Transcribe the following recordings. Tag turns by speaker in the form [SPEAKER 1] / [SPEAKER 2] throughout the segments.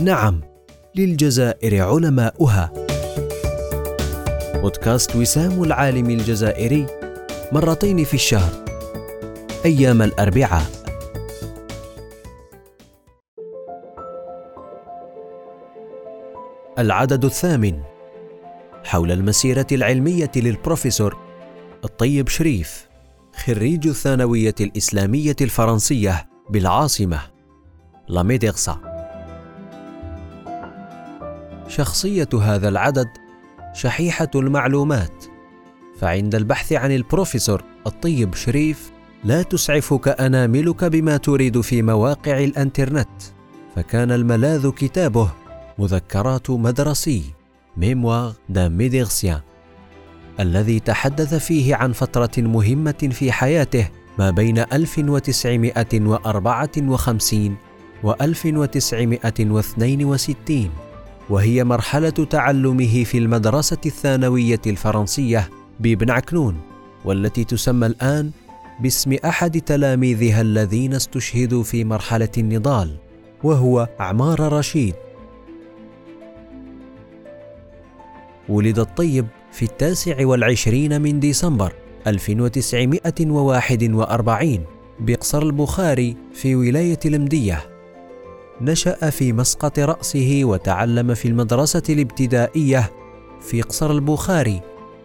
[SPEAKER 1] نعم للجزائر علماؤها. بودكاست وسام العالم الجزائري مرتين في الشهر أيام الأربعاء. العدد الثامن حول المسيرة العلمية للبروفيسور الطيب شريف خريج الثانوية الإسلامية الفرنسية بالعاصمة la médersa. شخصية هذا العدد شحيحة المعلومات. فعند البحث عن البروفيسور الطيب شريف لا تسعفك اناملك بما تريد في مواقع الإنترنت. فكان الملاذ كتابه مذكرات مدرسي Mémoires d'un médersien الذي تحدث فيه عن فترة مهمة في حياته ما بين 1954 و 1962 وهي مرحلة تعلمه في المدرسة الثانوية الفرنسية بابن عكنون والتي تسمى الآن باسم أحد تلاميذها الذين استشهدوا في مرحلة النضال وهو عمار رشيد. ولد الطيب في التاسع والعشرين من ديسمبر 1941 بقصر البخاري في ولاية المدية. نشأ في مسقط رأسه وتعلم في المدرسة الابتدائية في قصر البخاري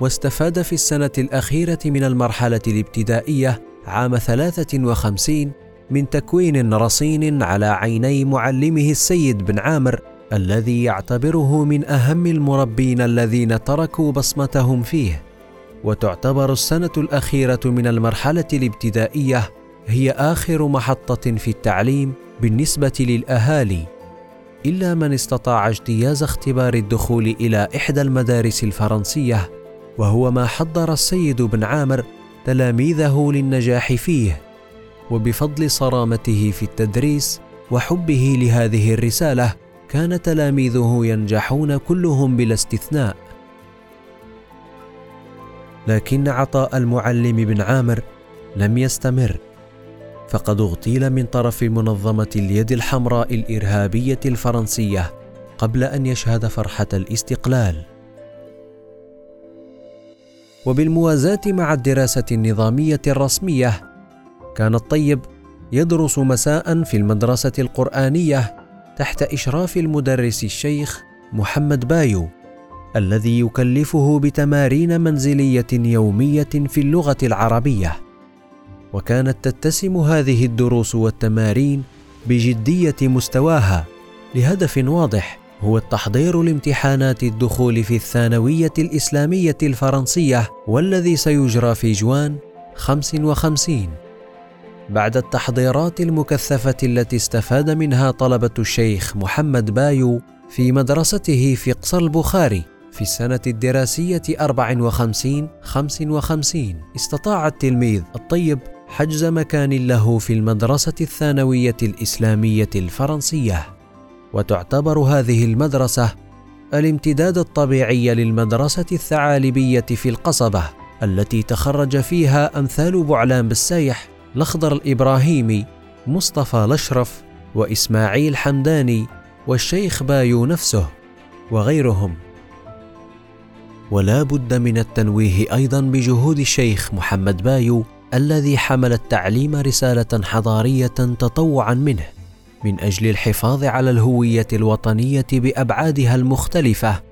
[SPEAKER 1] واستفاد في السنة الأخيرة من المرحلة الابتدائية عام 53 من تكوين رصين على عيني معلمه السيد بن عامر الذي يعتبره من أهم المربين الذين تركوا بصمتهم فيه. وتعتبر السنة الأخيرة من المرحلة الابتدائية هي آخر محطة في التعليم بالنسبة للأهالي إلا من استطاع اجتياز اختبار الدخول إلى إحدى المدارس الفرنسية وهو ما حضر السيد بن عامر تلاميذه للنجاح فيه وبفضل صرامته في التدريس وحبه لهذه الرسالة كان تلاميذه ينجحون كلهم بلا استثناء. لكن عطاء المعلم بن عامر لم يستمر. فقد اغتيل من طرف منظمة اليد الحمراء الإرهابية الفرنسية قبل أن يشهد فرحة الاستقلال. وبالموازاة مع الدراسة النظامية الرسمية كان الطيب يدرس مساء في المدرسة القرآنية تحت إشراف المدرس الشيخ محمد بايو الذي يكلفه بتمارين منزلية يومية في اللغة العربية. وكانت تتسم هذه الدروس والتمارين بجدية مستواها لهدف واضح هو التحضير لامتحانات الدخول في الثانوية الإسلامية الفرنسية والذي سيجرى في جوان 55 بعد التحضيرات المكثفة التي استفاد منها طلبة الشيخ محمد بايو في مدرسته في قصر البخاري في السنة الدراسية 54 55 استطاع التلميذ الطيب حجز مكان له في المدرسة الثانوية الإسلامية الفرنسية. وتعتبر هذه المدرسة الامتداد الطبيعي للمدرسة الثعالبية في القصبة التي تخرج فيها أمثال بعلان بالسايح الأخضر الإبراهيمي مصطفى الأشرف وإسماعيل حمداني والشيخ بايو نفسه وغيرهم. ولا بد من التنويه أيضا بجهود الشيخ محمد بايو الذي حمل التعليم رسالة حضارية تطوعا منه من أجل الحفاظ على الهوية الوطنية بأبعادها المختلفة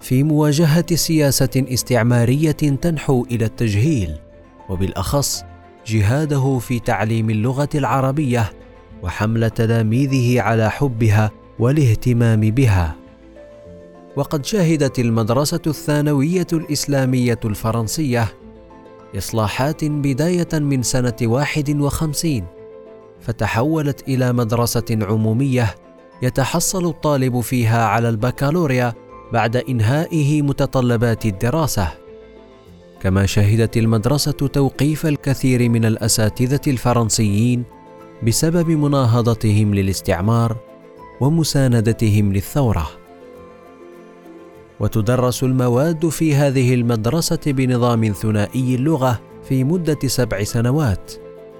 [SPEAKER 1] في مواجهة سياسة استعمارية تنحو إلى التجهيل وبالأخص جهاده في تعليم اللغة العربية وحمل تلاميذه على حبها والاهتمام بها. وقد شهدت المدرسة الثانوية الإسلامية الفرنسية إصلاحات بداية من واحد وخمسين فتحولت إلى مدرسة عمومية يتحصل الطالب فيها على البكالوريا بعد إنهائه متطلبات الدراسة. كما شهدت المدرسة توقيف الكثير من الأساتذة الفرنسيين بسبب مناهضتهم للاستعمار ومساندتهم للثورة. وتدرس المواد في هذه المدرسة بنظام ثنائي اللغة في مدة سبع سنوات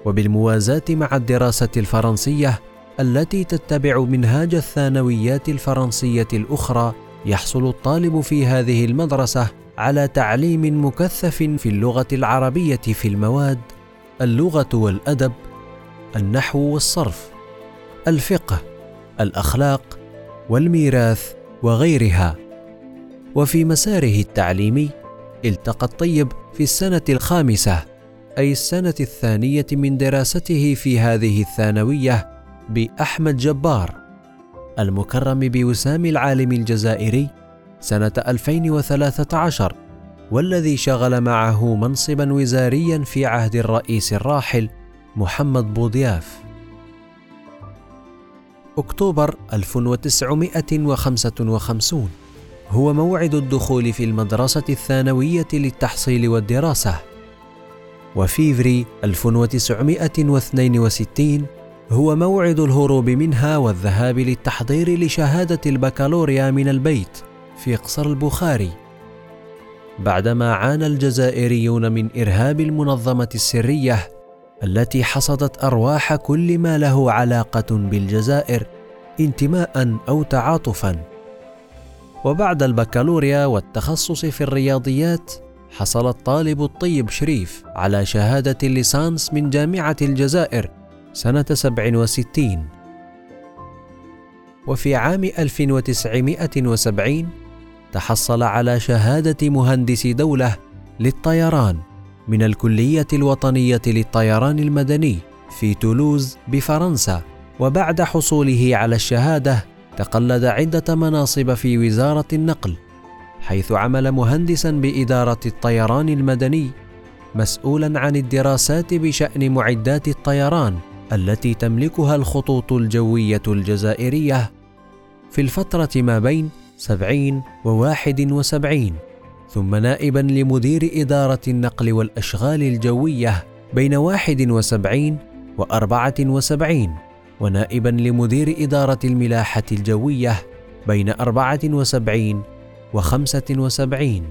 [SPEAKER 1] وبالموازاة مع الدراسة الفرنسية التي تتبع منهاج الثانويات الفرنسية الأخرى يحصل الطالب في هذه المدرسة على تعليم مكثف في اللغة العربية في المواد اللغة والأدب النحو والصرف الفقه الأخلاق والميراث وغيرها. وفي مساره التعليمي التقى الطيب في السنة الخامسة أي السنة الثانية من دراسته في هذه الثانوية بأحمد جبار المكرم بوسام العالم الجزائري سنة 2013 والذي شغل معه منصبا وزاريا في عهد الرئيس الراحل محمد بوضياف. أكتوبر 1955 هو موعد الدخول في المدرسة الثانوية للتحصيل والدراسة. وفيفري 1962 هو موعد الهروب منها والذهاب للتحضير لشهادة البكالوريا من البيت في قصر البخاري. بعدما عانى الجزائريون من إرهاب المنظمة السرية التي حصدت أرواح كل ما له علاقة بالجزائر انتماء أو تعاطفا. وبعد البكالوريا والتخصص في الرياضيات حصل الطالب الطيب شريف على شهادة الليسانس من جامعة الجزائر سنة 67 وفي عام 1970 تحصل على شهادة مهندس دولة للطيران من الكلية الوطنية للطيران المدني في تولوز بفرنسا وبعد حصوله على الشهادة تقلد عدة مناصب في وزارة النقل حيث عمل مهندسا بإدارة الطيران المدني مسؤولا عن الدراسات بشأن معدات الطيران التي تملكها الخطوط الجوية الجزائرية في الفترة ما بين سبعين وواحد وسبعين ثم نائبا لمدير إدارة النقل والأشغال الجوية بين واحد وسبعين وأربعة وسبعين. ونائبا لمدير إدارة الملاحة الجوية بين أربعة وسبعين وخمسة وسبعين.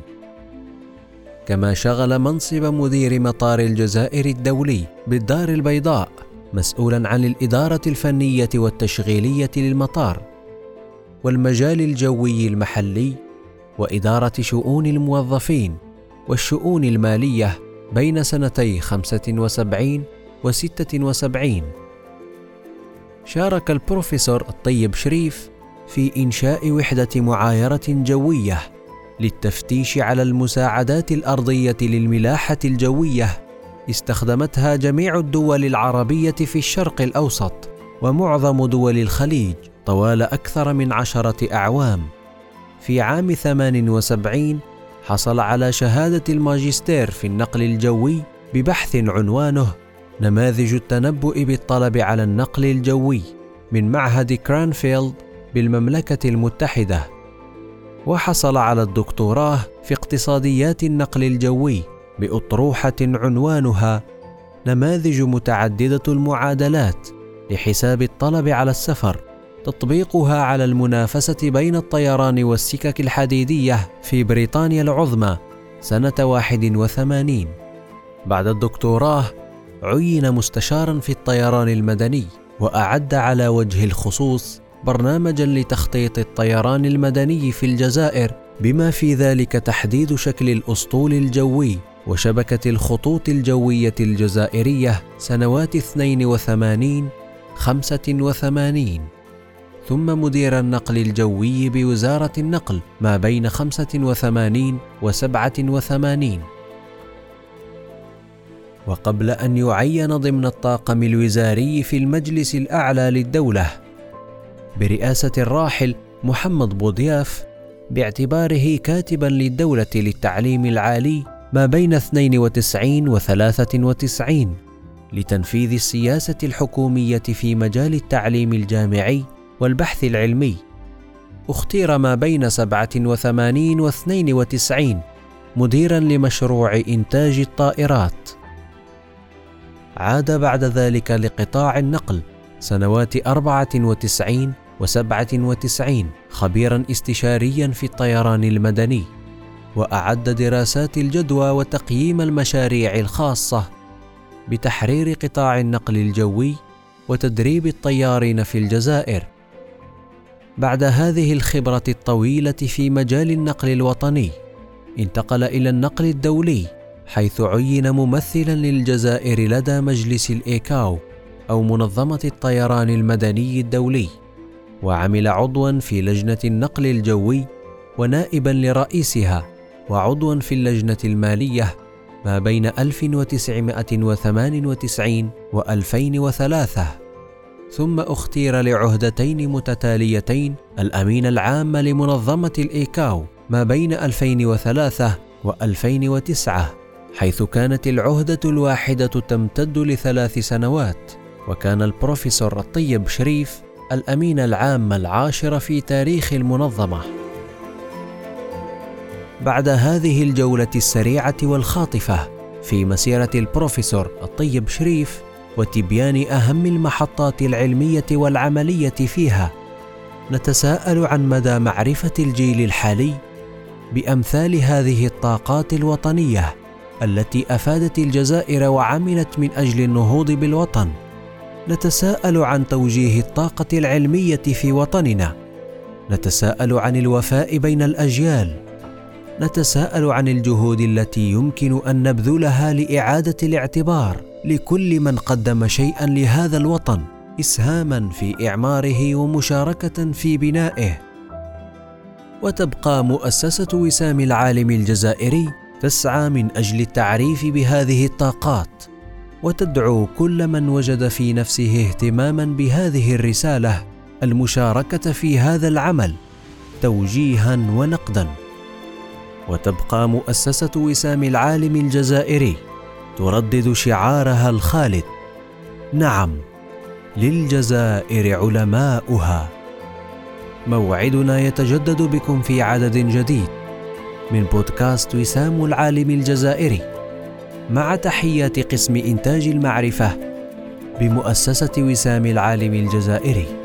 [SPEAKER 1] كما شغل منصب مدير مطار الجزائر الدولي بالدار البيضاء مسؤولا عن الإدارة الفنية والتشغيلية للمطار والمجال الجوي المحلي وإدارة شؤون الموظفين والشؤون المالية بين سنتي 75 و 76 شارك البروفيسور الطيب شريف في إنشاء وحدة معايرة جوية للتفتيش على المساعدات الأرضية للملاحة الجوية استخدمتها جميع الدول العربية في الشرق الأوسط ومعظم دول الخليج طوال أكثر من عشرة أعوام. في عام 78 حصل على شهادة الماجستير في النقل الجوي ببحث عنوانه نماذج التنبؤ بالطلب على النقل الجوي من معهد كرانفيلد بالمملكة المتحدة. وحصل على الدكتوراه في اقتصاديات النقل الجوي بأطروحة عنوانها نماذج متعددة المعادلات لحساب الطلب على السفر تطبيقها على المنافسة بين الطيران والسكك الحديدية في بريطانيا العظمى سنة 81 بعد الدكتوراه عين مستشارا في الطيران المدني وأعد على وجه الخصوص برنامجا لتخطيط الطيران المدني في الجزائر بما في ذلك تحديد شكل الأسطول الجوي وشبكة الخطوط الجوية الجزائرية سنوات 82 85 ثم مدير النقل الجوي بوزارة النقل ما بين 85 و 87 وقبل أن يعين ضمن الطاقم الوزاري في المجلس الأعلى للدولة برئاسة الراحل محمد بوضياف باعتباره كاتبا للدولة للتعليم العالي ما بين 92 و 93 لتنفيذ السياسة الحكومية في مجال التعليم الجامعي والبحث العلمي. اختير ما بين 87 و 92 مديرا لمشروع إنتاج الطائرات. عاد بعد ذلك لقطاع النقل سنوات 94 و 97 خبيرا استشاريا في الطيران المدني. وأعد دراسات الجدوى وتقييم المشاريع الخاصة بتحرير قطاع النقل الجوي وتدريب الطيارين في الجزائر. بعد هذه الخبرة الطويلة في مجال النقل الوطني انتقل إلى النقل الدولي حيث عين ممثلا للجزائر لدى مجلس الإيكاو أو منظمة الطيران المدني الدولي وعمل عضوا في لجنة النقل الجوي ونائبا لرئيسها وعضوا في اللجنة المالية ما بين 1998 و 2003 ثم أختير لعهدتين متتاليتين الأمين العام لمنظمة الإيكاو ما بين 2003 و 2009 حيث كانت العهدة الواحدة تمتد لثلاث سنوات وكان البروفيسور الطيب شريف الأمين العام العاشر في تاريخ المنظمة. بعد هذه الجولة السريعة والخاطفة في مسيرة البروفيسور الطيب شريف وتبيان أهم المحطات العلمية والعملية فيها نتساءل عن مدى معرفة الجيل الحالي بأمثال هذه الطاقات الوطنية. التي أفادت الجزائر وعملت من أجل النهوض بالوطن. نتساءل عن توجيه الطاقة العلمية في وطننا. نتساءل عن الوفاء بين الأجيال. نتساءل عن الجهود التي يمكن أن نبذلها لإعادة الاعتبار لكل من قدم شيئا لهذا الوطن اسهاما في إعماره ومشاركة في بنائه. وتبقى مؤسسة وسام العالم الجزائري تسعى من أجل التعريف بهذه الطاقات وتدعو كل من وجد في نفسه اهتماما بهذه الرسالة المشاركة في هذا العمل توجيها ونقدا. وتبقى مؤسسة وسام العالم الجزائري تردد شعارها الخالد. نعم للجزائر علماؤها. موعدنا يتجدد بكم في عدد جديد. من بودكاست وسام العالم الجزائري. مع تحيات قسم إنتاج المعرفة بمؤسسة وسام العالم الجزائري.